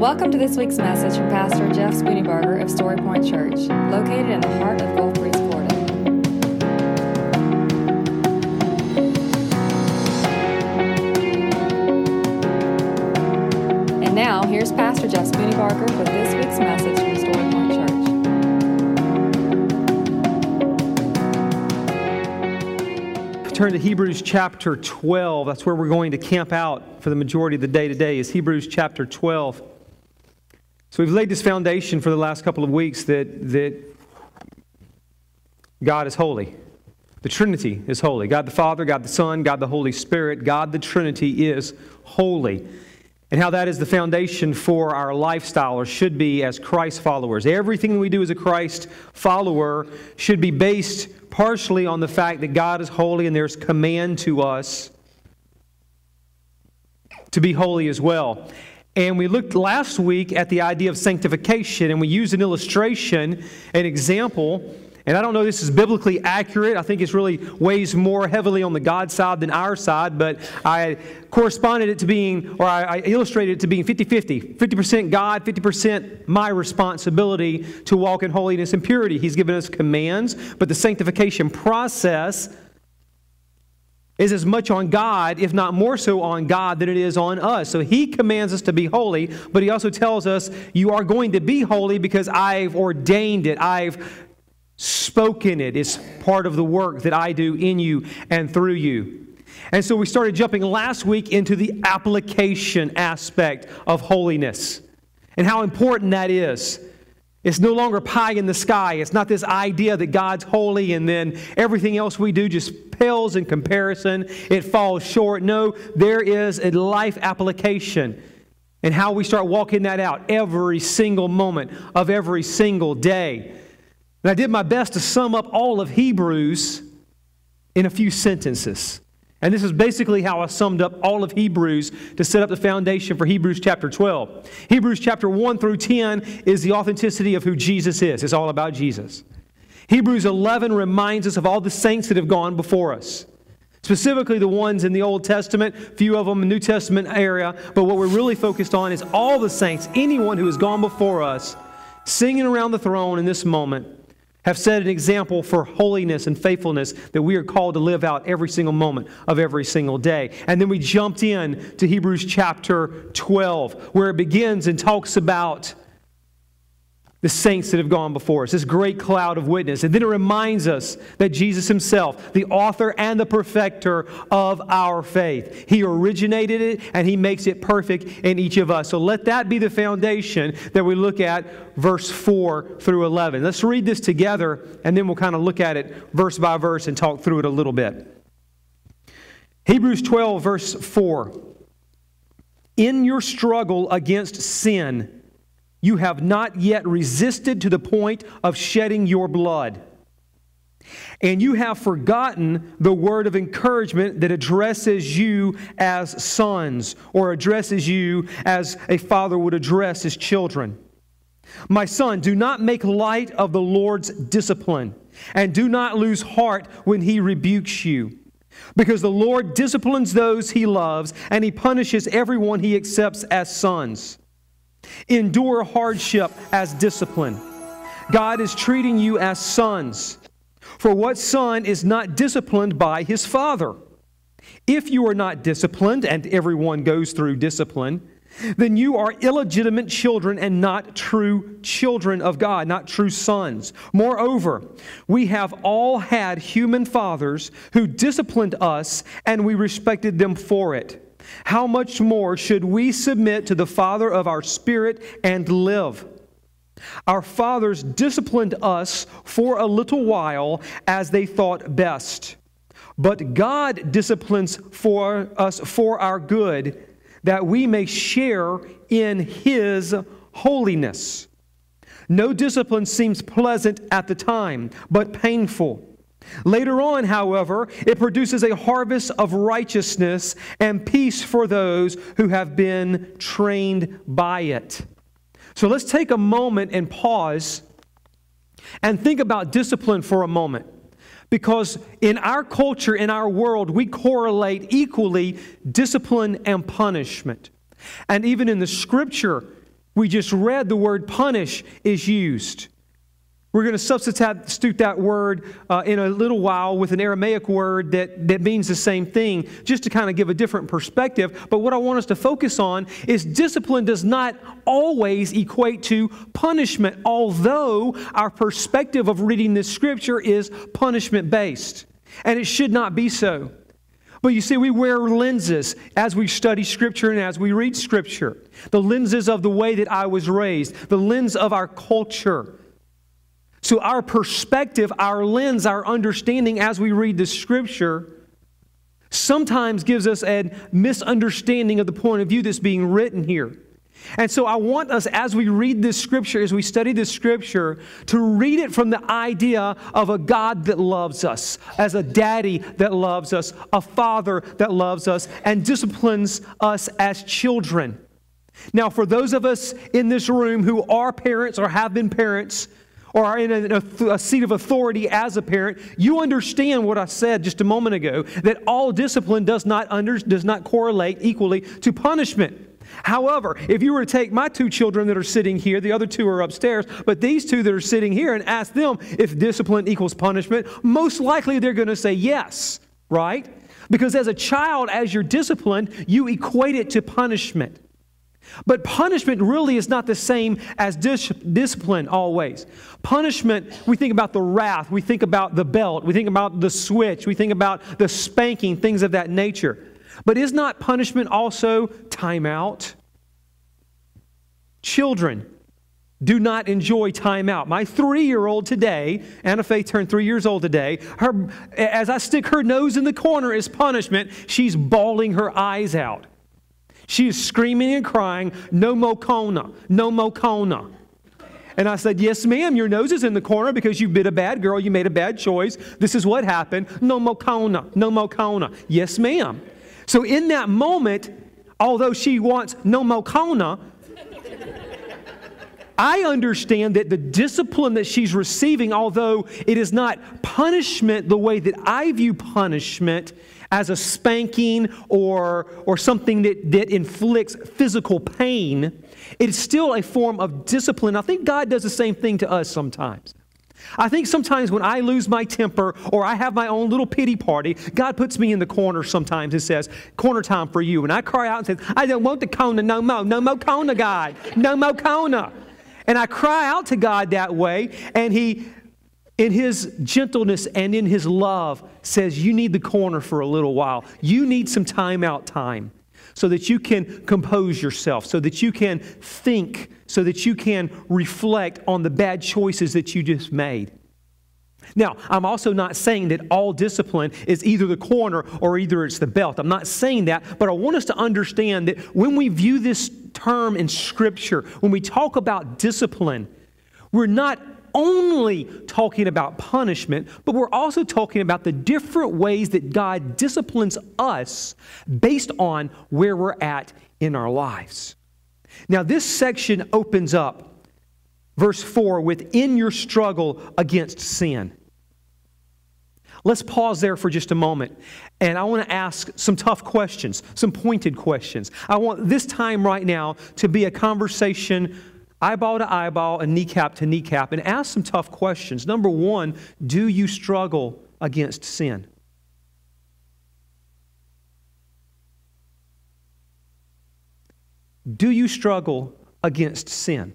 Welcome to this week's message from Pastor Jeff Spooneybarger of Story Point Church, located in the heart of Gulf Breeze, Florida. And now, here's Pastor Jeff Spooneybarger with this week's message from Story Point Church. Turn to Hebrews chapter 12. That's where we're going to camp out for the majority of the day today, is Hebrews chapter 12. So we've laid this foundation for the last couple of weeks that, that God is holy. The Trinity is holy. God the Father, God the Son, God the Holy Spirit, God the Trinity is holy. And how that is the foundation for our lifestyle, or should be as Christ followers. Everything we do as a Christ follower should be based partially on the fact that God is holy and there's command to us to be holy as well. And we looked last week at the idea of sanctification, and we used an illustration, an example. And I don't know this is biblically accurate. I think it really weighs more heavily on the God side than our side, but I corresponded it to being, or I, I illustrated it to being 50 50. 50% God, 50% my responsibility to walk in holiness and purity. He's given us commands, but the sanctification process is as much on God, if not more so on God, than it is on us. So He commands us to be holy, but He also tells us, You are going to be holy because I've ordained it. I've spoken it. It's part of the work that I do in you and through you. And so we started jumping last week into the application aspect of holiness and how important that is. It's no longer pie in the sky. It's not this idea that God's holy and then everything else we do just pales in comparison. It falls short. No, there is a life application and how we start walking that out every single moment of every single day. And I did my best to sum up all of Hebrews in a few sentences. And this is basically how I summed up all of Hebrews to set up the foundation for Hebrews chapter 12. Hebrews chapter 1 through 10 is the authenticity of who Jesus is, it's all about Jesus. Hebrews 11 reminds us of all the saints that have gone before us, specifically the ones in the Old Testament, few of them in the New Testament area. But what we're really focused on is all the saints, anyone who has gone before us, singing around the throne in this moment have set an example for holiness and faithfulness that we are called to live out every single moment of every single day. And then we jumped in to Hebrews chapter 12, where it begins and talks about the saints that have gone before us, this great cloud of witness. And then it reminds us that Jesus himself, the author and the perfecter of our faith, he originated it and he makes it perfect in each of us. So let that be the foundation that we look at verse 4 through 11. Let's read this together and then we'll kind of look at it verse by verse and talk through it a little bit. Hebrews 12, verse 4. In your struggle against sin, you have not yet resisted to the point of shedding your blood. And you have forgotten the word of encouragement that addresses you as sons or addresses you as a father would address his children. My son, do not make light of the Lord's discipline, and do not lose heart when he rebukes you. Because the Lord disciplines those he loves, and he punishes everyone he accepts as sons. Endure hardship as discipline. God is treating you as sons. For what son is not disciplined by his father? If you are not disciplined, and everyone goes through discipline, then you are illegitimate children and not true children of God, not true sons. Moreover, we have all had human fathers who disciplined us, and we respected them for it how much more should we submit to the Father of our spirit and live? Our fathers disciplined us for a little while as they thought best. But God disciplines for us for our good, that we may share in His holiness. No discipline seems pleasant at the time, but painful. Later on, however, it produces a harvest of righteousness and peace for those who have been trained by it. So let's take a moment and pause and think about discipline for a moment. Because in our culture, in our world, we correlate equally discipline and punishment. And even in the scripture, we just read the word punish is used. We're going to substitute that word uh, in a little while with an Aramaic word that, that means the same thing, just to kind of give a different perspective. But what I want us to focus on is discipline does not always equate to punishment, although our perspective of reading this scripture is punishment based. And it should not be so. But you see, we wear lenses as we study Scripture and as we read Scripture. The lenses of the way that I was raised, the lens of our culture so, our perspective, our lens, our understanding as we read the scripture sometimes gives us a misunderstanding of the point of view that's being written here. And so, I want us, as we read this scripture, as we study this scripture, to read it from the idea of a God that loves us, as a daddy that loves us, a father that loves us, and disciplines us as children. Now, for those of us in this room who are parents or have been parents, or are in a, a, seat of authority as a parent, you understand what I said just a moment ago that all discipline does not, under, does not correlate equally to punishment. However, if you were to take my two children that are sitting here, the other two are upstairs, but these two that are sitting here, and ask them if discipline equals punishment, most likely they're going to say yes, right? Because as a child, as you're disciplined, you equate it to punishment. But punishment really is not the same as dis- discipline always. Punishment, we think about the wrath, we think about the belt, we think about the switch, we think about the spanking, things of that nature. But is not punishment also timeout? Children do not enjoy timeout. My three year old today, Anna Faye turned three years old today, her, as I stick her nose in the corner as punishment, she's bawling her eyes out. She is screaming and crying, No Mokona, no Mokona. And I said, Yes, ma'am, your nose is in the corner because you've been a bad girl. You made a bad choice. This is what happened. No Mokona, no Mokona. Yes, ma'am. So in that moment, although she wants no Mokona, I understand that the discipline that she's receiving, although it is not punishment the way that I view punishment, as a spanking or, or something that, that inflicts physical pain, it's still a form of discipline. I think God does the same thing to us sometimes. I think sometimes when I lose my temper or I have my own little pity party, God puts me in the corner sometimes and says, Corner time for you. And I cry out and say, I don't want the Kona no more. No more Kona, God. No more Kona. And I cry out to God that way, and He in his gentleness and in his love, says, You need the corner for a little while. You need some time out time so that you can compose yourself, so that you can think, so that you can reflect on the bad choices that you just made. Now, I'm also not saying that all discipline is either the corner or either it's the belt. I'm not saying that, but I want us to understand that when we view this term in Scripture, when we talk about discipline, we're not only talking about punishment, but we're also talking about the different ways that God disciplines us based on where we're at in our lives. Now, this section opens up, verse 4, within your struggle against sin. Let's pause there for just a moment. And I want to ask some tough questions, some pointed questions. I want this time right now to be a conversation eyeball to eyeball and kneecap to kneecap and ask some tough questions. Number one, do you struggle against sin? Do you struggle against sin?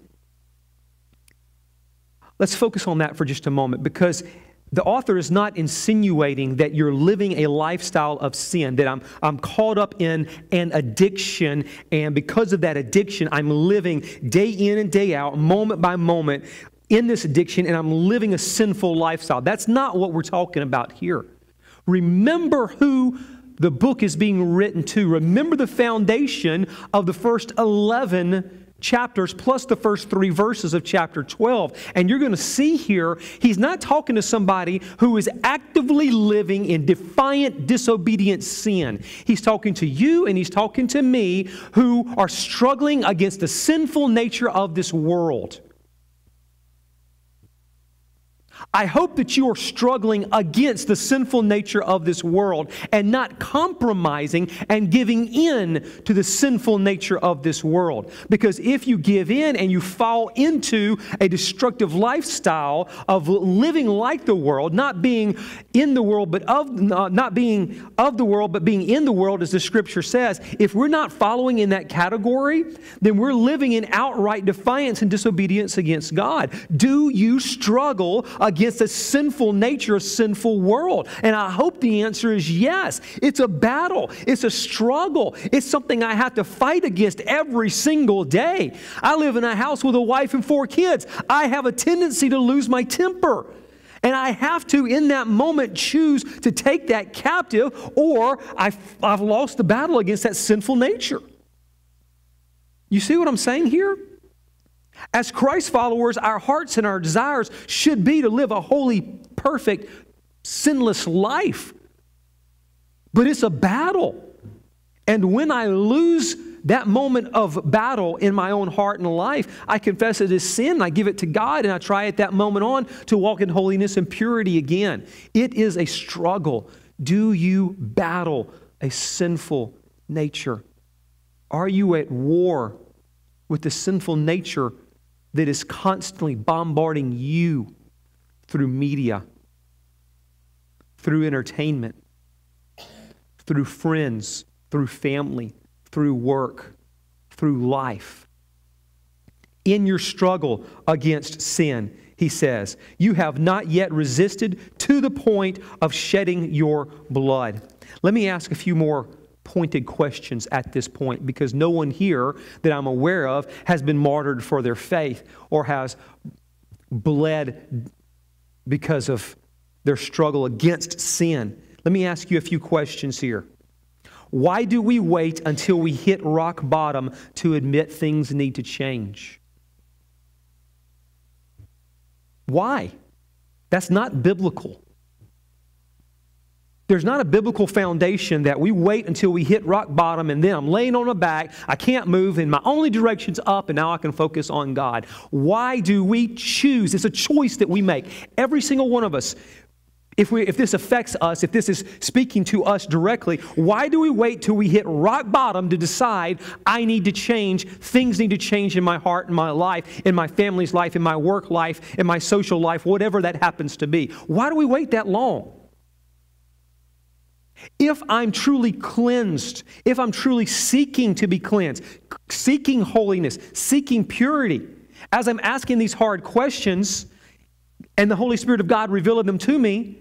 Let's focus on that for just a moment because the author is not insinuating that you're living a lifestyle of sin, that I'm, I'm caught up in an addiction, and because of that addiction, I'm living day in and day out, moment by moment, in this addiction, and I'm living a sinful lifestyle. That's not what we're talking about here. Remember who the book is being written to. Remember the foundation of the first 11 chapters plus the first three verses of chapter 12. And you're going to see here, he's not talking to somebody who is actively living in defiant, disobedient sin. He's talking to you and he's talking to me who are struggling against the sinful nature of this world. I hope that you are struggling against the sinful nature of this world and not compromising and giving in to the sinful nature of this world. Because if you give in and you fall into a destructive lifestyle of living like the world, not being in the world, but of not being of the world, but being in the world, as the scripture says, if we're not following in that category, then we're living in outright defiance and disobedience against God. Do you struggle against a sinful nature, a sinful world? And I hope the answer is yes. It's a battle, it's a struggle, it's something I have to fight against every single day. I live in a house with a wife and four kids. I have a tendency to lose my temper. And I have to, in that moment, choose to take that captive, or I've, I've lost the battle against that sinful nature. You see what I'm saying here? As Christ followers, our hearts and our desires should be to live a holy, perfect, sinless life. But it's a battle. And when I lose that moment of battle in my own heart and life, I confess it as sin. I give it to God and I try at that moment on to walk in holiness and purity again. It is a struggle. Do you battle a sinful nature? Are you at war with the sinful nature that is constantly bombarding you through media, through entertainment, through friends, through family, through work, through life. In your struggle against sin, he says, you have not yet resisted to the point of shedding your blood. Let me ask a few more pointed questions at this point because no one here that I'm aware of has been martyred for their faith or has bled because of their struggle against sin. Let me ask you a few questions here. Why do we wait until we hit rock bottom to admit things need to change? Why? That's not biblical. There's not a biblical foundation that we wait until we hit rock bottom and then I'm laying on my back, I can't move, and my only direction's up, and now I can focus on God. Why do we choose? It's a choice that we make. Every single one of us. If, we, if this affects us, if this is speaking to us directly, why do we wait till we hit rock bottom to decide I need to change? Things need to change in my heart, in my life, in my family's life, in my work life, in my social life, whatever that happens to be. Why do we wait that long? If I'm truly cleansed, if I'm truly seeking to be cleansed, seeking holiness, seeking purity, as I'm asking these hard questions and the Holy Spirit of God revealing them to me,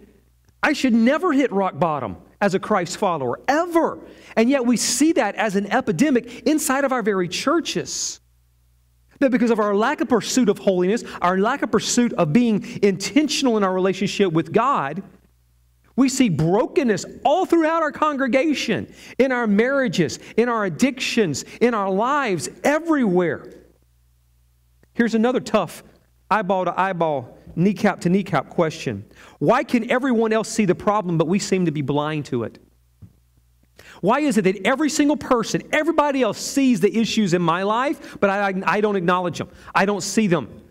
I should never hit rock bottom as a Christ follower, ever. And yet we see that as an epidemic inside of our very churches. That because of our lack of pursuit of holiness, our lack of pursuit of being intentional in our relationship with God, we see brokenness all throughout our congregation, in our marriages, in our addictions, in our lives, everywhere. Here's another tough eyeball to eyeball, kneecap to kneecap question Why can everyone else see the problem, but we seem to be blind to it? Why is it that every single person, everybody else sees the issues in my life, but I, I don't acknowledge them? I don't see them.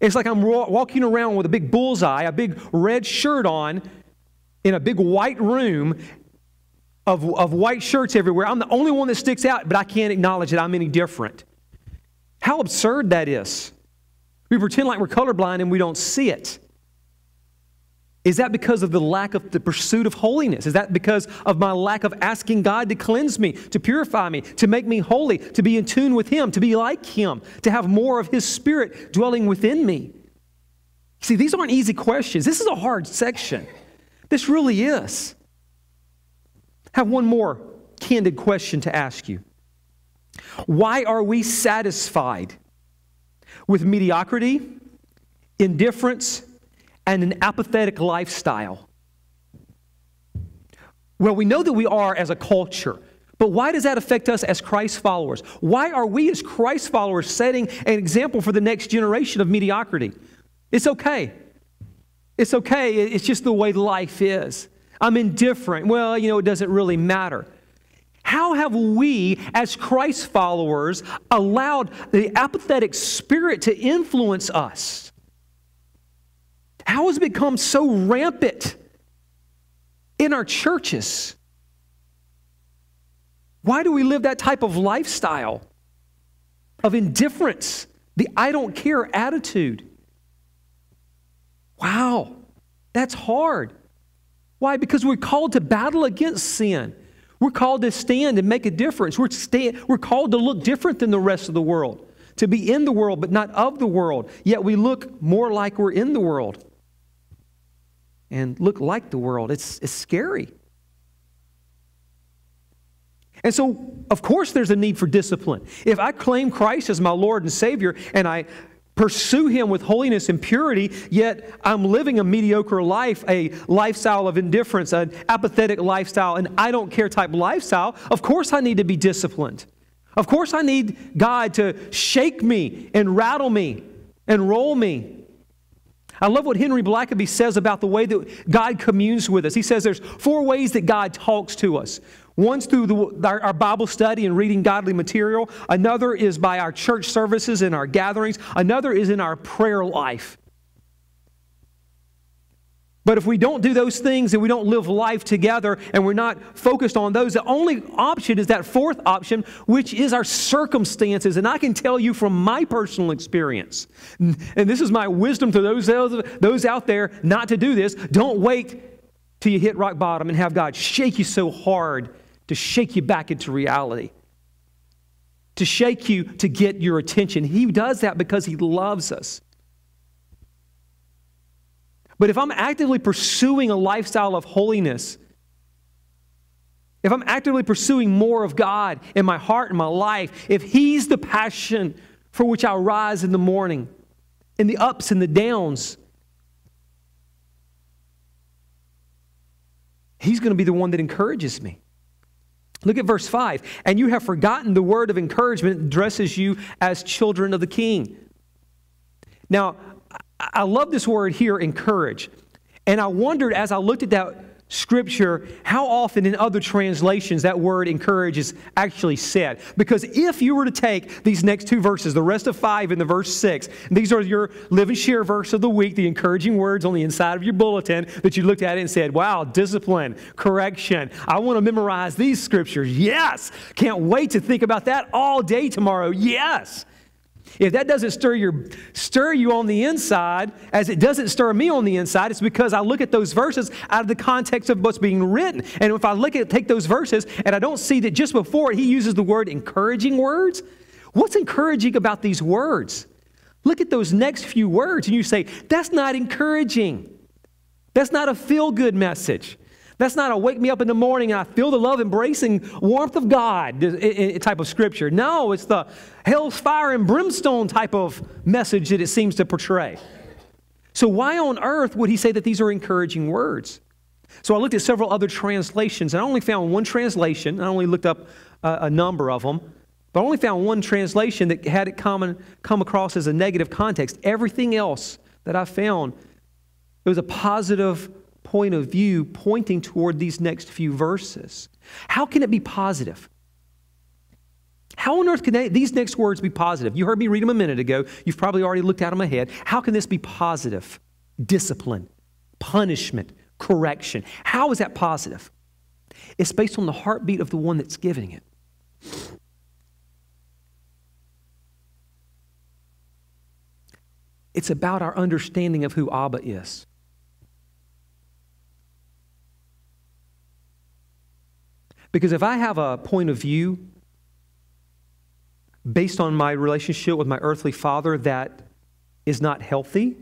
It's like I'm walking around with a big bullseye, a big red shirt on, in a big white room of, of white shirts everywhere. I'm the only one that sticks out, but I can't acknowledge that I'm any different. How absurd that is. We pretend like we're colorblind and we don't see it. Is that because of the lack of the pursuit of holiness? Is that because of my lack of asking God to cleanse me, to purify me, to make me holy, to be in tune with Him, to be like Him, to have more of His Spirit dwelling within me? See, these aren't easy questions. This is a hard section. This really is. I have one more candid question to ask you. Why are we satisfied with mediocrity, indifference, and an apathetic lifestyle? Well, we know that we are as a culture, but why does that affect us as Christ followers? Why are we as Christ followers setting an example for the next generation of mediocrity? It's okay. It's okay, it's just the way life is. I'm indifferent. Well, you know, it doesn't really matter. How have we, as Christ followers, allowed the apathetic spirit to influence us? How has it become so rampant in our churches? Why do we live that type of lifestyle of indifference, the I don't care attitude? Wow, that's hard. Why? Because we're called to battle against sin. We're called to stand and make a difference. We're, we're called to look different than the rest of the world, to be in the world but not of the world. Yet we look more like we're in the world and look like the world. It's, it's scary. And so, of course, there's a need for discipline. If I claim Christ as my Lord and Savior and I pursue Him with holiness and purity, yet I'm living a mediocre life, a lifestyle of indifference, an apathetic lifestyle, an I don't care type lifestyle, of course I need to be disciplined. Of course I need God to shake me and rattle me and roll me. I love what Henry Blackaby says about the way that God communes with us. He says there's four ways that God talks to us. One's through the, our, our, Bible study and reading godly material. Another is by our church services and our gatherings. Another is in our prayer life. But if we don't do those things and we don't live life together and we're not focused on those, the only option is that fourth option, which is our circumstances. And I can tell you from my personal experience, and this is my wisdom to those, those out there not to do this, don't wait till you hit rock bottom and have God shake you so hard to shake you back into reality, to shake you to get your attention. He does that because He loves us. But if I'm actively pursuing a lifestyle of holiness, if I'm actively pursuing more of God in my heart and my life, if He's the passion for which I rise in the morning, in the ups and the downs, He's going to be the one that encourages me. Look at verse 5. And you have forgotten the word of encouragement that addresses you as children of the king. Now, I love this word here, encourage. And I wondered as I looked at that scripture how often in other translations that word encourage is actually said. Because if you were to take these next two verses, the rest of five and the verse six, these are your live and share verse of the week, the encouraging words on the inside of your bulletin that you looked at and said, wow, discipline, correction. I want to memorize these scriptures. Yes. Can't wait to think about that all day tomorrow. Yes. If that doesn't stir, your, stir you on the inside, as it doesn't stir me on the inside, it's because I look at those verses out of the context of what's being written. And if I look at take those verses and I don't see that just before it, he uses the word encouraging words, what's encouraging about these words? Look at those next few words and you say, that's not encouraging. That's not a feel good message. That's not a wake me up in the morning and I feel the love embracing warmth of God type of scripture. No, it's the hell's fire and brimstone type of message that it seems to portray. So, why on earth would he say that these are encouraging words? So, I looked at several other translations and I only found one translation. I only looked up a, a number of them. But I only found one translation that had it common, come across as a negative context. Everything else that I found, it was a positive point of view pointing toward these next few verses. How can it be positive? How on earth can they, these next words be positive? You heard me read them a minute ago. You've probably already looked out of my head. How can this be positive? Discipline, punishment, correction. How is that positive? It's based on the heartbeat of the one that's giving it. It's about our understanding of who Abba is. Because if I have a point of view based on my relationship with my earthly father that is not healthy,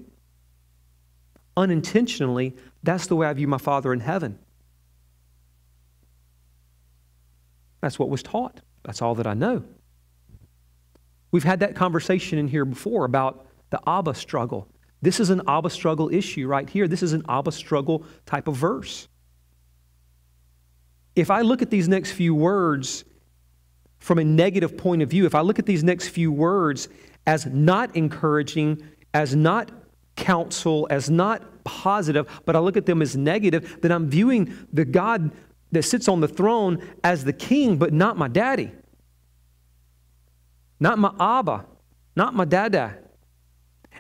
unintentionally, that's the way I view my father in heaven. That's what was taught. That's all that I know. We've had that conversation in here before about the Abba struggle. This is an Abba struggle issue right here. This is an Abba struggle type of verse if I look at these next few words from a negative point of view, if I look at these next few words as not encouraging, as not counsel, as not positive, but I look at them as negative, then I'm viewing the God that sits on the throne as the king, but not my daddy, not my Abba, not my dada.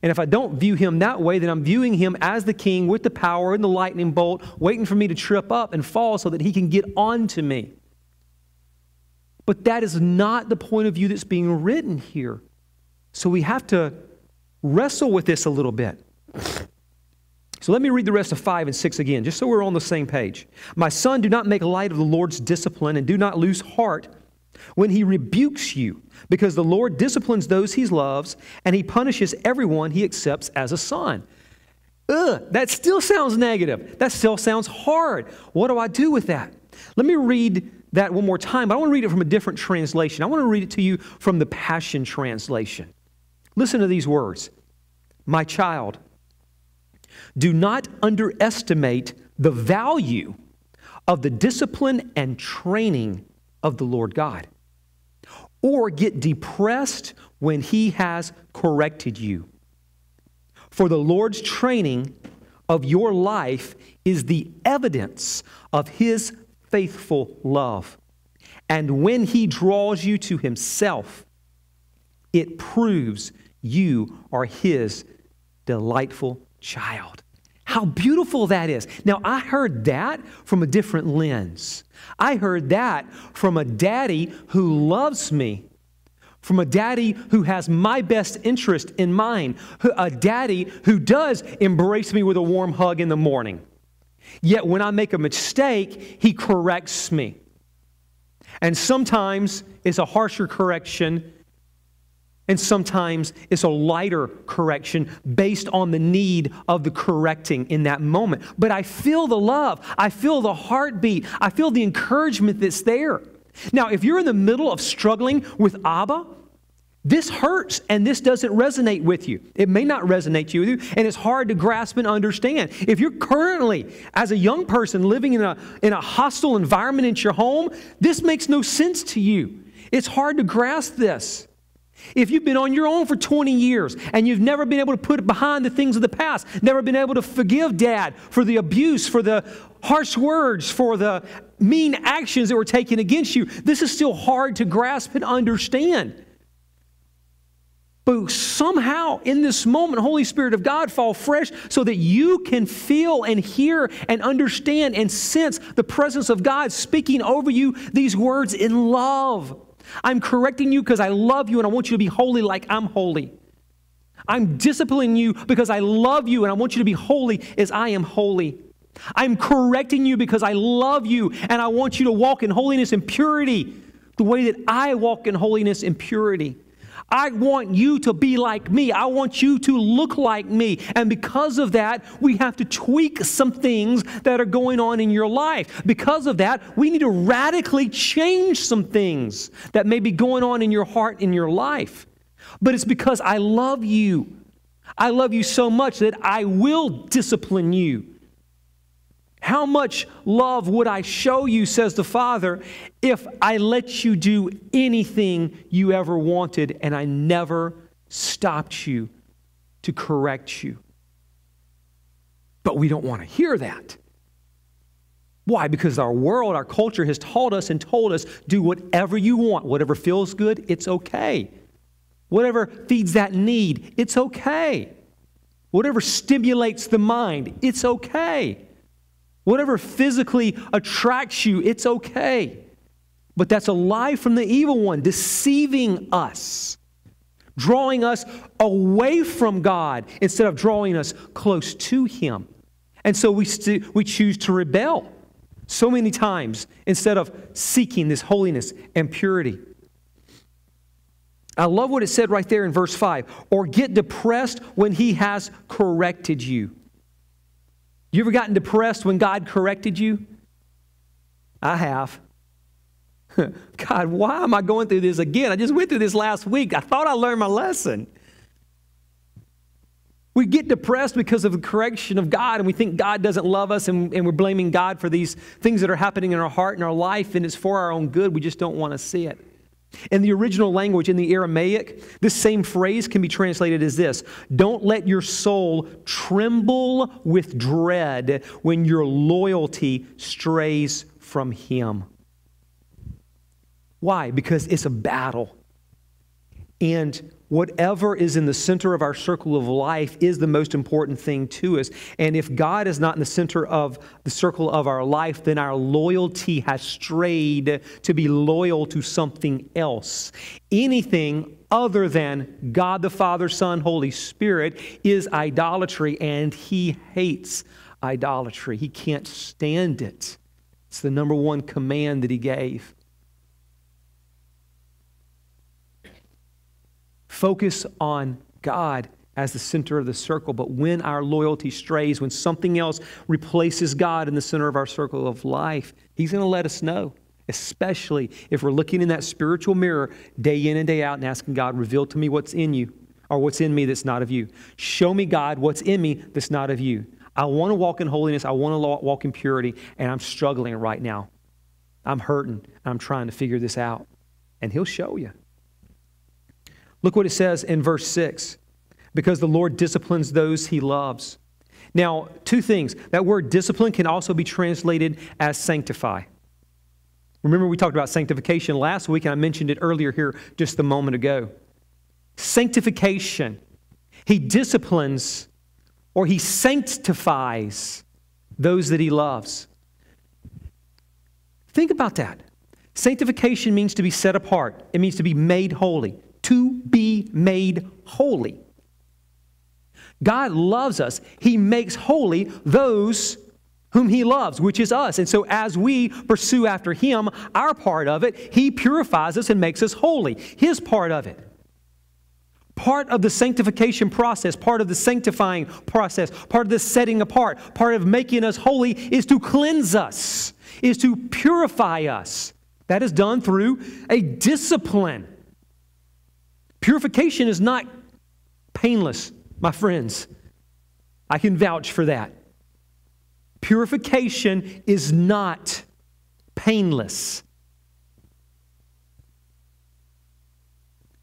And if I don't view him that way, then I'm viewing him as the king with the power and the lightning bolt, waiting for me to trip up and fall so that he can get on to me. But that is not the point of view that's being written here. So we have to wrestle with this a little bit. So let me read the rest of 5 and 6 again, just so we're on the same page. My son, do not make light of the Lord's discipline and do not lose heart when he rebukes you, because the Lord disciplines those he loves and he punishes everyone he accepts as a son. Ugh, that still sounds negative. That still sounds hard. What do I do with that? Let me read that one more time, but I want to read it from a different translation. I want to read it to you from the Passion Translation. Listen to these words My child, do not underestimate the value of the discipline and training of the Lord God, or get depressed when He has corrected you. For the Lord's training of your life is the evidence of His faithful love. And when He draws you to Himself, it proves you are His delightful child. How beautiful that is. Now, I heard that from a different lens. I heard that from a daddy who loves me, from a daddy who has my best interest in mind, a daddy who does embrace me with a warm hug in the morning. Yet when I make a mistake, he corrects me. And sometimes it's a harsher correction and sometimes it's a lighter correction based on the need of the correcting in that moment. But I feel the love, I feel the heartbeat, I feel the encouragement that's there. Now, if you're in the middle of struggling with Abba, this hurts and this doesn't resonate with you. It may not resonate with you, and it's hard to grasp and understand. If you're currently, as a young person, living in a, in a hostile environment in your home, this makes no sense to you. It's hard to grasp this. If you've been on your own for 20 years and you've never been able to put behind the things of the past, never been able to forgive dad for the abuse, for the harsh words, for the mean actions that were taken against you, this is still hard to grasp and understand. But somehow in this moment, Holy Spirit of God fall fresh so that you can feel and hear and understand and sense the presence of God speaking over you these words in love. I'm correcting you because I love you and I want you to be holy like I'm holy. I'm disciplining you because I love you and I want you to be holy as I am holy. I'm correcting you because I love you and I want you to walk in holiness and purity the way that I walk in holiness and purity. I want you to be like me. I want you to look like me. And because of that, we have to tweak some things that are going on in your life. Because of that, we need to radically change some things that may be going on in your heart, in your life. But it's because I love you. I love you so much that I will discipline you. How much love would I show you, says the Father, if I let you do anything you ever wanted and I never stopped you to correct you? But we don't want to hear that. Why? Because our world, our culture has taught us and told us do whatever you want. Whatever feels good, it's okay. Whatever feeds that need, it's okay. Whatever stimulates the mind, it's okay. Whatever physically attracts you, it's okay. But that's a lie from the evil one, deceiving us, drawing us away from God instead of drawing us close to Him. And so we, st- we choose to rebel so many times instead of seeking this holiness and purity. I love what it said right there in verse 5 or get depressed when He has corrected you. You ever gotten depressed when God corrected you? I have. God, why am I going through this again? I just went through this last week. I thought I learned my lesson. We get depressed because of the correction of God, and we think God doesn't love us, and, and we're blaming God for these things that are happening in our heart and our life, and it's for our own good. We just don't want to see it. In the original language, in the Aramaic, this same phrase can be translated as this Don't let your soul tremble with dread when your loyalty strays from Him. Why? Because it's a battle. And whatever is in the center of our circle of life is the most important thing to us. And if God is not in the center of the circle of our life, then our loyalty has strayed to be loyal to something else. Anything other than God the Father, Son, Holy Spirit is idolatry, and He hates idolatry. He can't stand it. It's the number one command that He gave. Focus on God as the center of the circle. But when our loyalty strays, when something else replaces God in the center of our circle of life, He's going to let us know, especially if we're looking in that spiritual mirror day in and day out and asking God, reveal to me what's in you or what's in me that's not of you. Show me, God, what's in me that's not of you. I want to walk in holiness. I want to walk in purity, and I'm struggling right now. I'm hurting. I'm trying to figure this out. And He'll show you. Look what it says in verse 6 because the Lord disciplines those he loves. Now, two things. That word discipline can also be translated as sanctify. Remember, we talked about sanctification last week, and I mentioned it earlier here just a moment ago. Sanctification. He disciplines or he sanctifies those that he loves. Think about that. Sanctification means to be set apart, it means to be made holy to be made holy. God loves us. He makes holy those whom He loves, which is us. And so, as we pursue after Him, our part of it, He purifies us and makes us holy. His part of it. Part of the sanctification process, part of the sanctifying process, part of the setting apart, part of making us holy is to cleanse us, is to purify us. That is done through a discipline. Purification is not painless, my friends. I can vouch for that. Purification is not painless.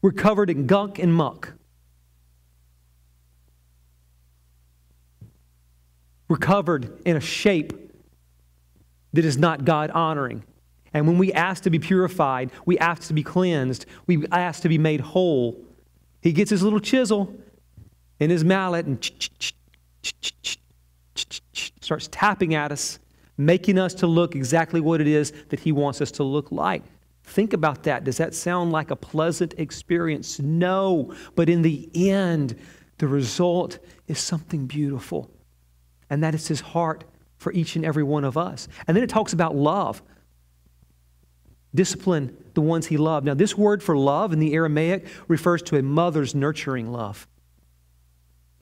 We're covered in gunk and muck. We're covered in a shape that is not God honoring. And when we ask to be purified, we ask to be cleansed, we ask to be made whole, he gets his little chisel and his mallet and starts tapping at us, making us to look exactly what it is that he wants us to look like. Think about that. Does that sound like a pleasant experience? No. But in the end, the result is something beautiful. And that is his heart for each and every one of us. And then it talks about love discipline the ones he loved. Now, this word for love in the Aramaic refers to a mother's nurturing love.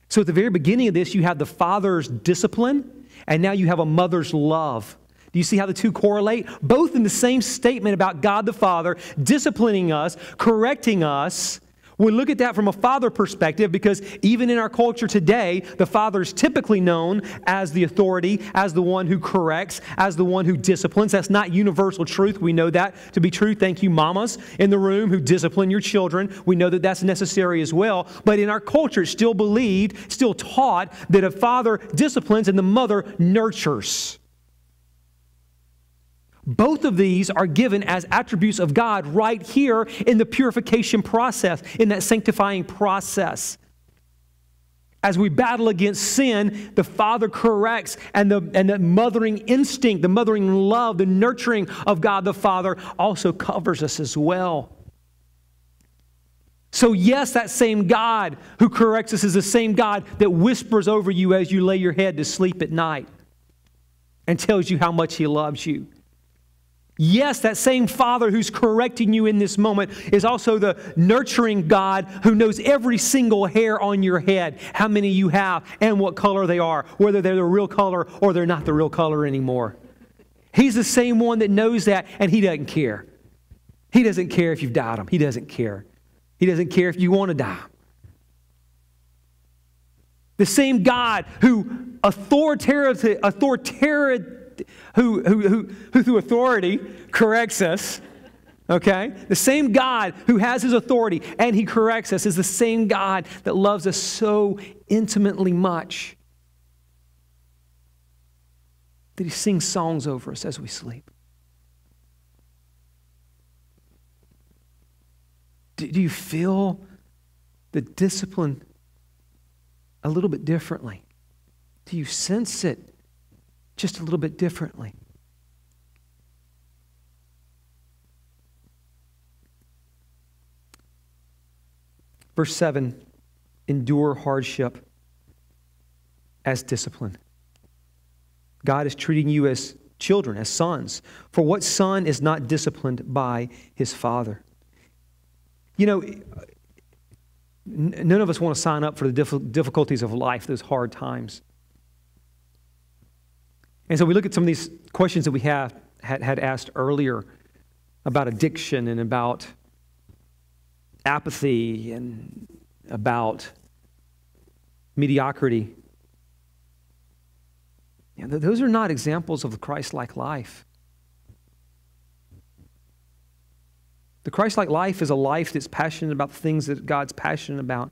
So, at the very beginning of this, you have the father's discipline, and now you have a mother's love. Do you see how the two correlate? Both in the same statement about God the Father disciplining us, correcting us, we look at that from a father perspective because even in our culture today, the father is typically known as the authority, as the one who corrects, as the one who disciplines. That's not universal truth. We know that to be true. Thank you, mamas in the room who discipline your children. We know that that's necessary as well. But in our culture, it's still believed, still taught that a father disciplines and the mother nurtures. Both of these are given as attributes of God right here in the purification process, in that sanctifying process. As we battle against sin, the Father corrects, and the, and the mothering instinct, the mothering love, the nurturing of God the Father also covers us as well. So, yes, that same God who corrects us is the same God that whispers over you as you lay your head to sleep at night and tells you how much He loves you. Yes, that same Father who's correcting you in this moment is also the nurturing God who knows every single hair on your head, how many you have, and what color they are, whether they're the real color or they're not the real color anymore. He's the same one that knows that, and He doesn't care. He doesn't care if you've dyed him. He doesn't care. He doesn't care if you want to die. The same God who authoritatively, authoritatively who, who, who, who through authority corrects us. Okay? The same God who has his authority and he corrects us is the same God that loves us so intimately much that he sings songs over us as we sleep. Do, do you feel the discipline a little bit differently? Do you sense it just a little bit differently? Verse 7 endure hardship as discipline. God is treating you as children, as sons. For what son is not disciplined by his father? You know, none of us want to sign up for the difficulties of life, those hard times. And so we look at some of these questions that we have, had, had asked earlier about addiction and about apathy and about mediocrity. You know, those are not examples of the Christ like life. The Christ like life is a life that's passionate about the things that God's passionate about.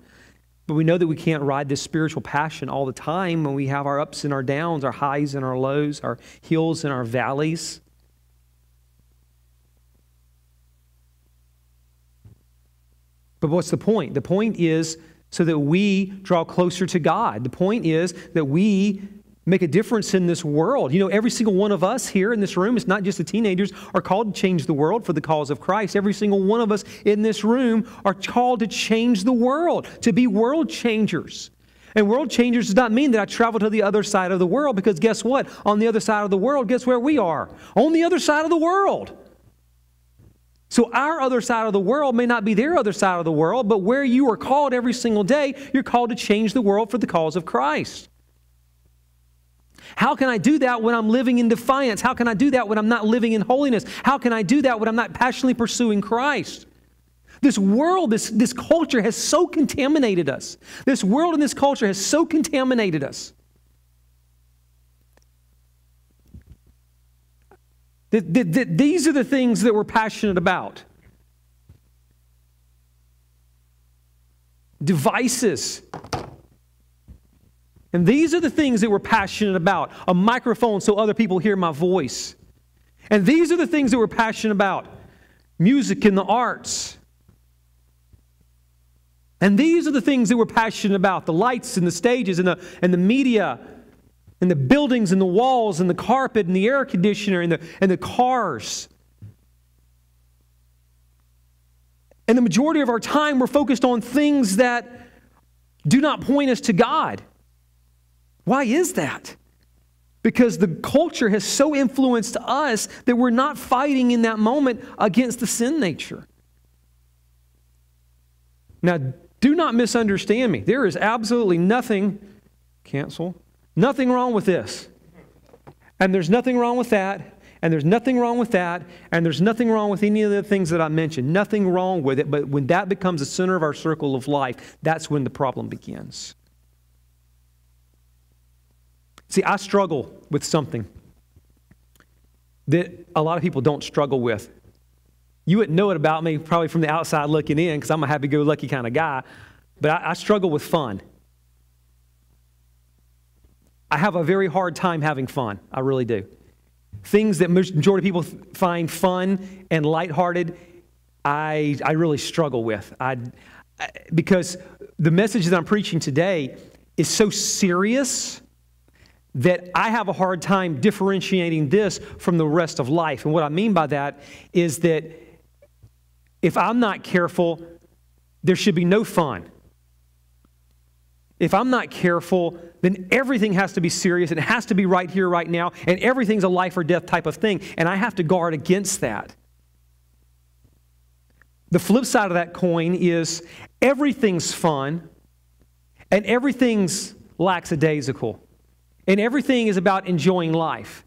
But we know that we can't ride this spiritual passion all the time when we have our ups and our downs, our highs and our lows, our hills and our valleys. But what's the point? The point is so that we draw closer to God. The point is that we make a difference in this world. You know, every single one of us here in this room, it's not just the teenagers, are called to change the world for the cause of Christ. Every single one of us in this room are called to change the world, to be world changers. And world changers does not mean that I travel to the other side of the world because guess what? On the other side of the world, guess where we are? On the other side of the world. So, our other side of the world may not be their other side of the world, but where you are called every single day, you're called to change the world for the cause of Christ. How can I do that when I'm living in defiance? How can I do that when I'm not living in holiness? How can I do that when I'm not passionately pursuing Christ? This world, this, this culture has so contaminated us. This world and this culture has so contaminated us. these are the things that we're passionate about devices. And these are the things that we're passionate about a microphone so other people hear my voice. And these are the things that we're passionate about music and the arts. And these are the things that we're passionate about the lights and the stages and the, and the media and the buildings and the walls and the carpet and the air conditioner and the, and the cars. And the majority of our time, we're focused on things that do not point us to God. Why is that? Because the culture has so influenced us that we're not fighting in that moment against the sin nature. Now, do not misunderstand me. There is absolutely nothing, cancel, Nothing wrong with this. And there's nothing wrong with that. And there's nothing wrong with that. And there's nothing wrong with any of the things that I mentioned. Nothing wrong with it. But when that becomes the center of our circle of life, that's when the problem begins. See, I struggle with something that a lot of people don't struggle with. You wouldn't know it about me probably from the outside looking in because I'm a happy go lucky kind of guy, but I, I struggle with fun. I have a very hard time having fun. I really do. Things that majority of people find fun and lighthearted, I, I really struggle with. I, because the message that I'm preaching today is so serious that I have a hard time differentiating this from the rest of life. And what I mean by that is that if I'm not careful, there should be no fun. If I'm not careful, then everything has to be serious. It has to be right here, right now, and everything's a life or death type of thing. And I have to guard against that. The flip side of that coin is everything's fun and everything's lackadaisical. And everything is about enjoying life.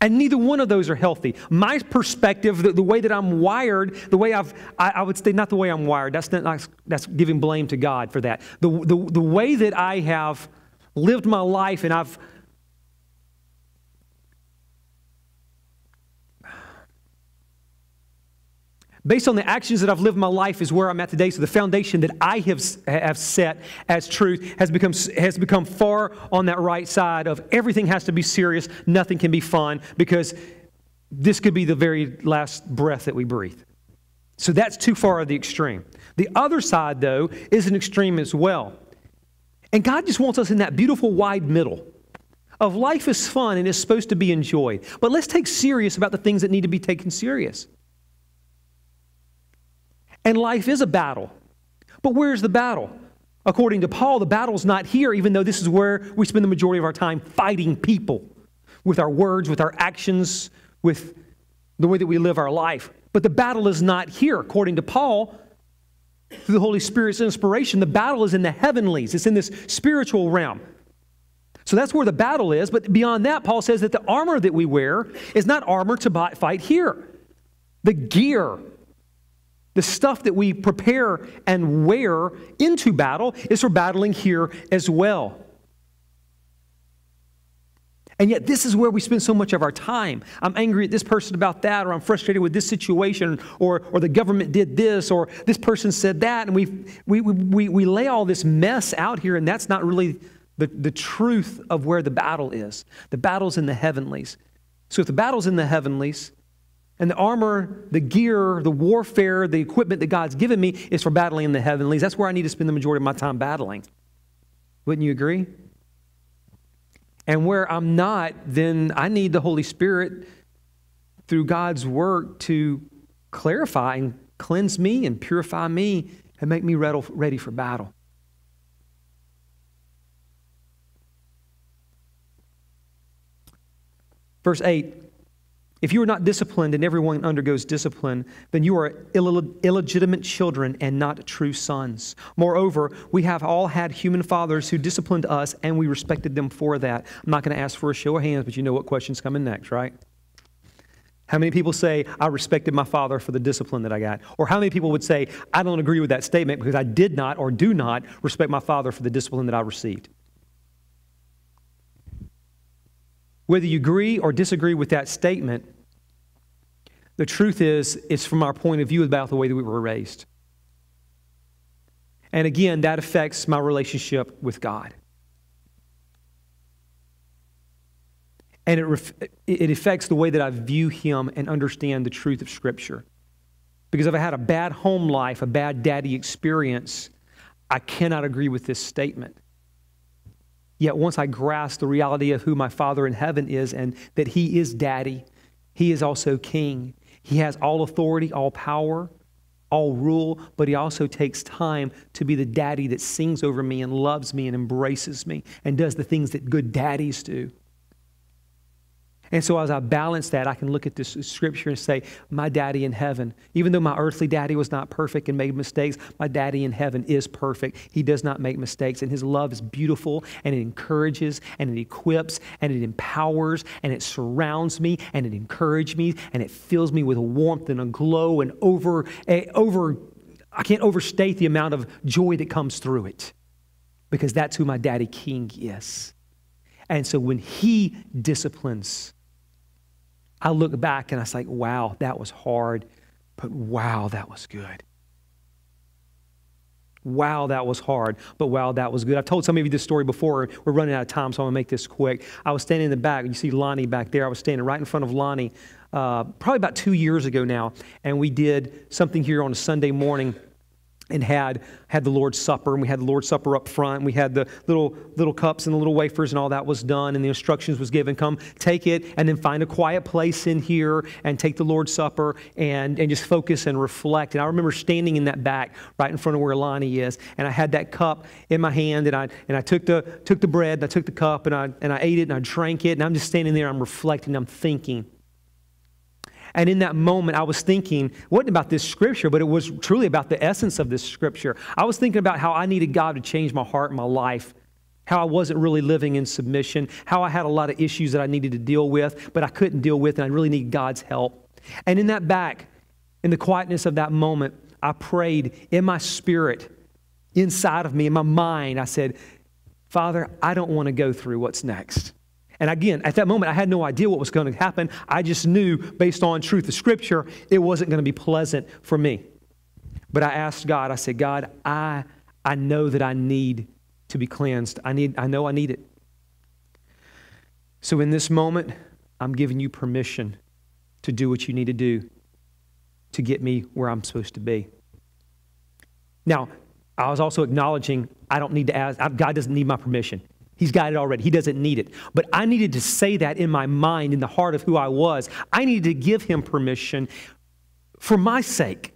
And neither one of those are healthy. My perspective, the, the way that I'm wired, the way I've, I, I, would say, not the way I'm wired, that's, not, that's giving blame to God for that. The, the, the way that I have lived my life and I've based on the actions that I've lived my life is where I'm at today. So the foundation that I have, have set as truth has become, has become far on that right side of everything has to be serious, nothing can be fun, because this could be the very last breath that we breathe. So that's too far of the extreme. The other side, though, is an extreme as well. And God just wants us in that beautiful wide middle of life is fun and is supposed to be enjoyed. But let's take serious about the things that need to be taken serious. And life is a battle. But where's the battle? According to Paul, the battle's not here, even though this is where we spend the majority of our time fighting people with our words, with our actions, with the way that we live our life. But the battle is not here. According to Paul, through the Holy Spirit's inspiration, the battle is in the heavenlies, it's in this spiritual realm. So that's where the battle is. But beyond that, Paul says that the armor that we wear is not armor to fight here. The gear, the stuff that we prepare and wear into battle is for battling here as well. And yet, this is where we spend so much of our time. I'm angry at this person about that, or I'm frustrated with this situation, or, or the government did this, or this person said that. And we, we, we, we lay all this mess out here, and that's not really the, the truth of where the battle is. The battle's in the heavenlies. So, if the battle's in the heavenlies, and the armor, the gear, the warfare, the equipment that God's given me is for battling in the heavenlies, that's where I need to spend the majority of my time battling. Wouldn't you agree? And where I'm not, then I need the Holy Spirit through God's work to clarify and cleanse me and purify me and make me ready for battle. Verse 8 if you are not disciplined and everyone undergoes discipline, then you are Ill- illegitimate children and not true sons. Moreover, we have all had human fathers who disciplined us and we respected them for that. I'm not going to ask for a show of hands, but you know what question's coming next, right? How many people say, I respected my father for the discipline that I got? Or how many people would say, I don't agree with that statement because I did not or do not respect my father for the discipline that I received? Whether you agree or disagree with that statement, the truth is, it's from our point of view about the way that we were raised. And again, that affects my relationship with God. And it, ref- it affects the way that I view Him and understand the truth of Scripture. Because if I had a bad home life, a bad daddy experience, I cannot agree with this statement. Yet once I grasp the reality of who my Father in heaven is and that He is daddy, He is also king. He has all authority, all power, all rule, but He also takes time to be the daddy that sings over me and loves me and embraces me and does the things that good daddies do. And so, as I balance that, I can look at this scripture and say, My daddy in heaven, even though my earthly daddy was not perfect and made mistakes, my daddy in heaven is perfect. He does not make mistakes, and his love is beautiful, and it encourages, and it equips, and it empowers, and it surrounds me, and it encourages me, and it fills me with a warmth and a glow, and over, eh, over I can't overstate the amount of joy that comes through it because that's who my daddy king is. And so, when he disciplines, I look back and I like, wow, that was hard, but wow, that was good. Wow, that was hard, but wow, that was good. I've told some of you this story before. We're running out of time, so I'm going to make this quick. I was standing in the back. You see Lonnie back there. I was standing right in front of Lonnie uh, probably about two years ago now, and we did something here on a Sunday morning and had had the Lord's Supper, and we had the Lord's Supper up front. And we had the little little cups and the little wafers, and all that was done. And the instructions was given: come, take it, and then find a quiet place in here and take the Lord's Supper and and just focus and reflect. And I remember standing in that back, right in front of where Lonnie is, and I had that cup in my hand, and I and I took the took the bread, and I took the cup, and I and I ate it, and I drank it, and I'm just standing there, I'm reflecting, I'm thinking. And in that moment, I was thinking, wasn't about this scripture, but it was truly about the essence of this scripture. I was thinking about how I needed God to change my heart and my life, how I wasn't really living in submission, how I had a lot of issues that I needed to deal with, but I couldn't deal with, and I really need God's help. And in that back, in the quietness of that moment, I prayed in my spirit, inside of me, in my mind, I said, Father, I don't want to go through what's next. And again, at that moment, I had no idea what was going to happen. I just knew, based on truth of Scripture, it wasn't going to be pleasant for me. But I asked God, I said, God, I, I know that I need to be cleansed. I, need, I know I need it. So in this moment, I'm giving you permission to do what you need to do. to get me where I'm supposed to be. Now, I was also acknowledging I don't need to ask, God doesn't need my permission. He's got it already. He doesn't need it. But I needed to say that in my mind, in the heart of who I was. I needed to give him permission for my sake.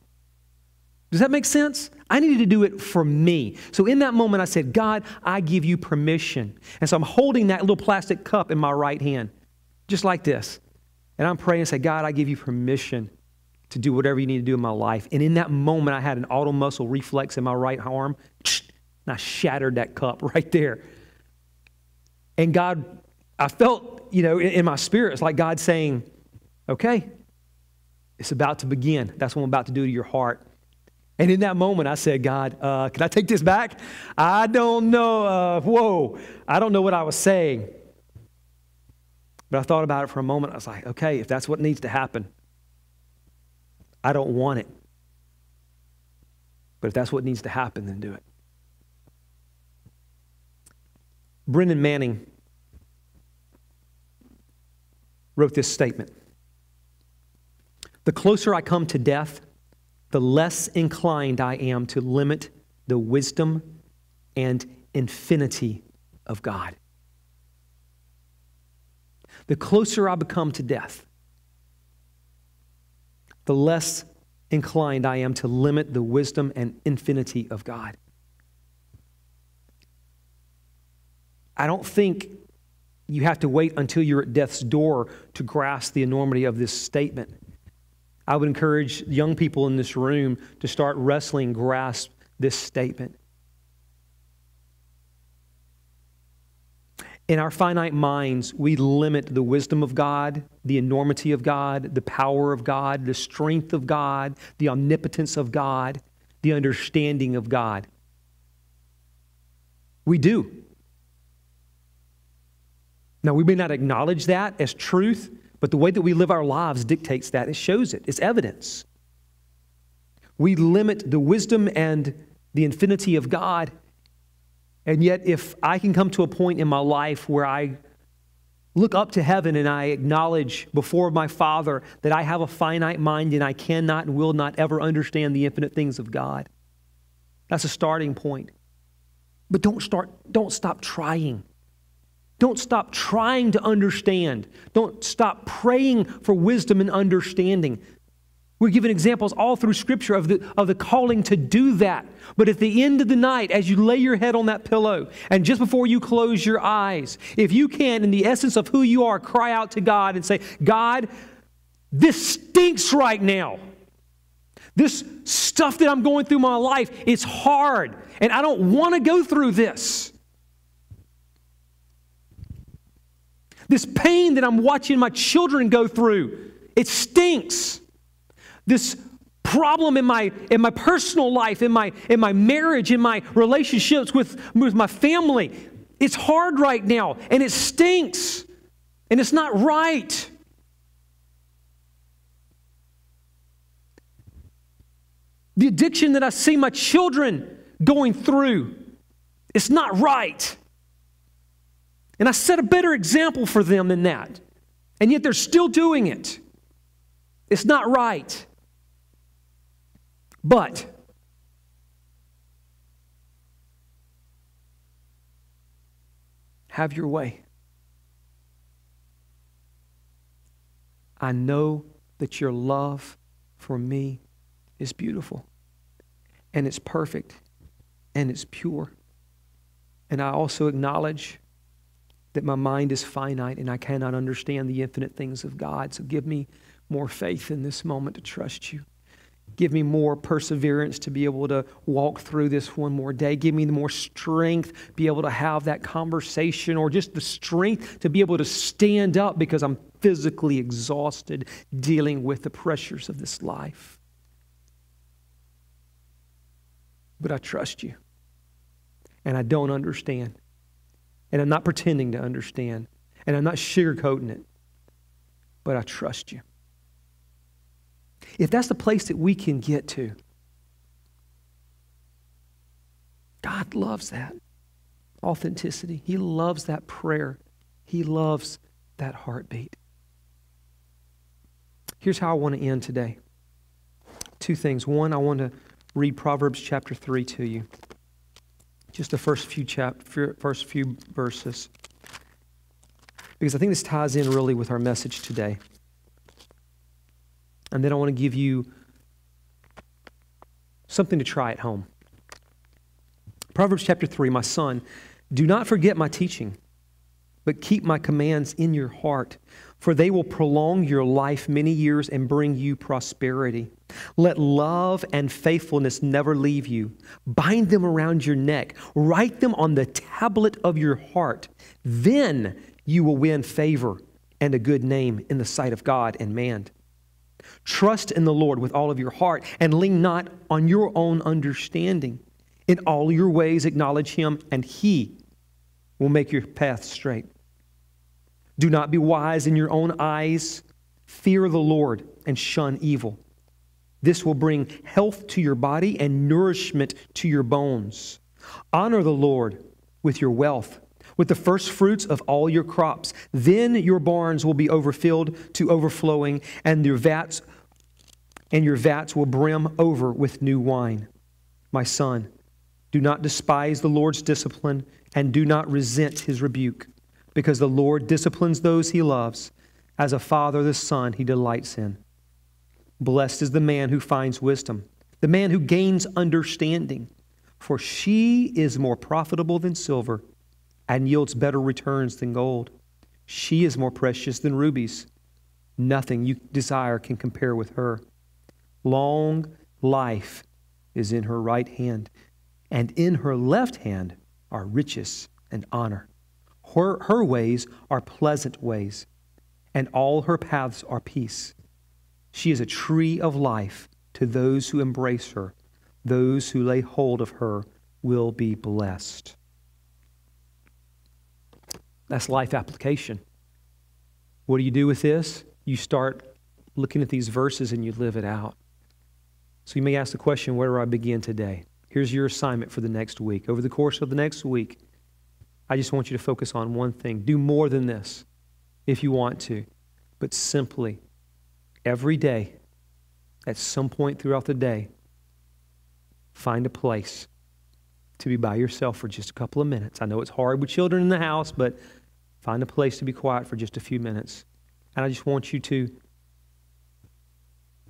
Does that make sense? I needed to do it for me. So in that moment, I said, God, I give you permission. And so I'm holding that little plastic cup in my right hand, just like this. And I'm praying and say, God, I give you permission to do whatever you need to do in my life. And in that moment, I had an auto muscle reflex in my right arm, and I shattered that cup right there. And God, I felt, you know, in, my spirit, it's like God saying, okay, it's about to begin. That's what I'm about to do to your heart. And in that moment, I said, God, uh, can I take this back? I don't know. Uh, whoa, I don't know what I was saying. But I thought about it for a moment. I was like, okay, if that's what needs to happen, I don't want it. But if that's what needs to happen, then do it. Brennan Manning wrote this statement The closer I come to death, the less inclined I am to limit the wisdom and infinity of God. The closer I become to death, the less inclined I am to limit the wisdom and infinity of God. I don't think you have to wait until you're at death's door to grasp the enormity of this statement. I would encourage young people in this room to start wrestling, grasp this statement. In our finite minds, we limit the wisdom of God, the enormity of God, the power of God, the strength of God, the omnipotence of God, the understanding of God. We do. Now, we may not acknowledge that as truth, but the way that we live our lives dictates that. It shows it, it's evidence. We limit the wisdom and the infinity of God. And yet, if I can come to a point in my life where I look up to heaven and I acknowledge before my Father that I have a finite mind and I cannot and will not ever understand the infinite things of God, that's a starting point. But don't start, don't stop trying. Don't stop trying to understand. Don't stop praying for wisdom and understanding. We're given examples all through Scripture of the, of the calling to do that. But at the end of the night, as you lay your head on that pillow, and just before you close your eyes, if you can, in the essence of who you are, cry out to God and say, God, this stinks right now. This stuff that I'm going through my life, it's hard, and I don't want to go through this. This pain that I'm watching my children go through, it stinks. This problem in my, in my personal life, in my, in my marriage, in my relationships with, with my family, it's hard right now and it stinks and it's not right. The addiction that I see my children going through, it's not right. And I set a better example for them than that. And yet they're still doing it. It's not right. But have your way. I know that your love for me is beautiful and it's perfect and it's pure. And I also acknowledge that my mind is finite and I cannot understand the infinite things of God. So give me more faith in this moment to trust you. Give me more perseverance to be able to walk through this one more day. Give me the more strength, be able to have that conversation, or just the strength to be able to stand up because I'm physically exhausted dealing with the pressures of this life. But I trust you, and I don't understand. And I'm not pretending to understand. And I'm not sugarcoating it. But I trust you. If that's the place that we can get to, God loves that authenticity. He loves that prayer. He loves that heartbeat. Here's how I want to end today. two things. One, I want to read Proverbs chapter 3 to you. Just the first few chap- first few verses. Because I think this ties in really with our message today. And then I want to give you something to try at home. Proverbs chapter 3 My son, do not forget my teaching, but keep my commands in your heart, for they will prolong your life many years and bring you prosperity. Let love and faithfulness never leave you. Bind them around your neck, write them on the tablet of your heart. Then you will win favor and a good name in the sight of God and man. Trust in the Lord with all of your heart and lean not on your own understanding. In all your ways, acknowledge Him, and He will make your path straight. Do not be wise in your own eyes. Fear the Lord and shun evil. This will bring health to your body and nourishment to your bones. Honor the Lord with your wealth, with the first fruits of all your crops. Then your barns will be overfilled to overflowing, and your vats and your vats will brim over with new wine. My son, do not despise the Lord's discipline and do not resent his rebuke, because the Lord disciplines those he loves. As a father, the son he delights in. Blessed is the man who finds wisdom, the man who gains understanding, for she is more profitable than silver and yields better returns than gold. She is more precious than rubies. Nothing you desire can compare with her. Long life is in her right hand, and in her left hand are riches and honor. Her, her ways are pleasant ways, and all her paths are peace. She is a tree of life to those who embrace her. Those who lay hold of her will be blessed. That's life application. What do you do with this? You start looking at these verses and you live it out. So you may ask the question where do I begin today? Here's your assignment for the next week. Over the course of the next week, I just want you to focus on one thing. Do more than this if you want to, but simply every day, at some point throughout the day, find a place to be by yourself for just a couple of minutes. I know it's hard with children in the house, but find a place to be quiet for just a few minutes. And I just want you to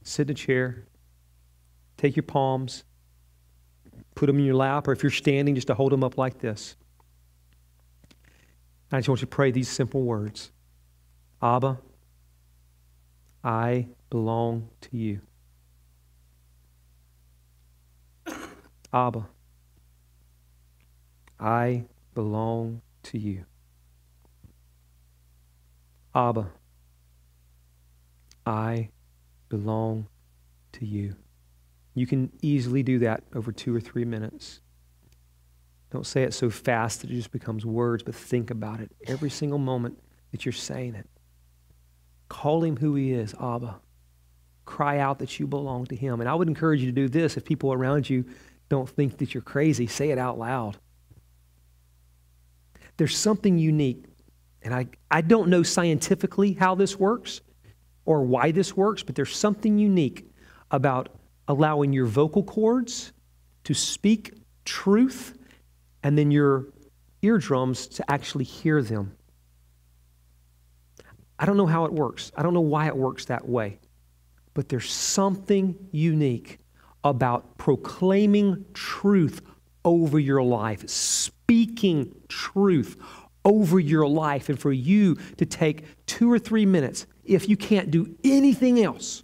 sit in a chair, take your palms, put them in your lap, or if you're standing, just to hold them up like this. I just want you to pray these simple words Abba, I belong to you. Abba, I belong to you. Abba, I belong to you. You can easily do that over two or three minutes. Don't say it so fast that it just becomes words, but think about it every single moment that you're saying it. Call him who he is, Abba. Cry out that you belong to him. And I would encourage you to do this if people around you don't think that you're crazy. Say it out loud. There's something unique, and I, I don't know scientifically how this works or why this works, but there's something unique about allowing your vocal cords to speak truth and then your eardrums to actually hear them. I don't know how it works. I don't know why it works that way. But there's something unique about proclaiming truth over your life, speaking truth over your life, and for you to take two or three minutes, if you can't do anything else,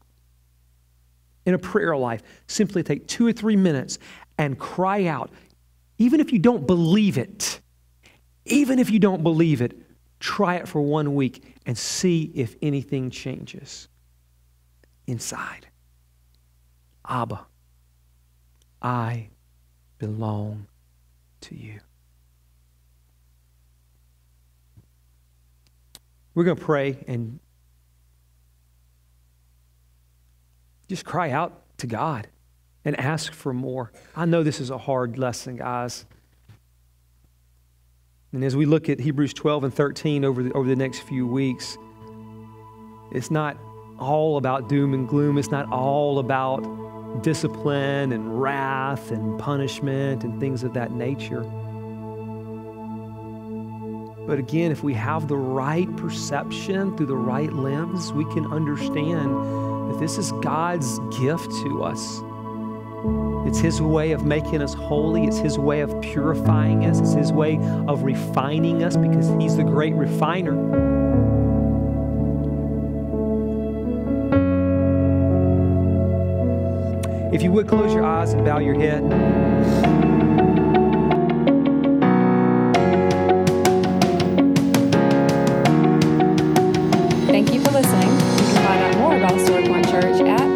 in a prayer life, simply take two or three minutes and cry out. Even if you don't believe it, even if you don't believe it, try it for one week and see if anything changes inside. Abba, I belong to you. We're going to pray and Just cry out to God and ask for more. I know this is a hard lesson, guys. And as we look at Hebrews 12 and 13 over the, over the next few weeks, it's not all about doom and gloom. It's not all about discipline and wrath and punishment and things of that nature. But again, if we have the right perception through the right lens, we can understand that this is God's gift to us. It's His way of making us holy. It's His way of purifying us. It's His way of refining us because He's the great refiner. If you would close your eyes and bow your head. Thank you for listening. You can find out more about Storefront Church at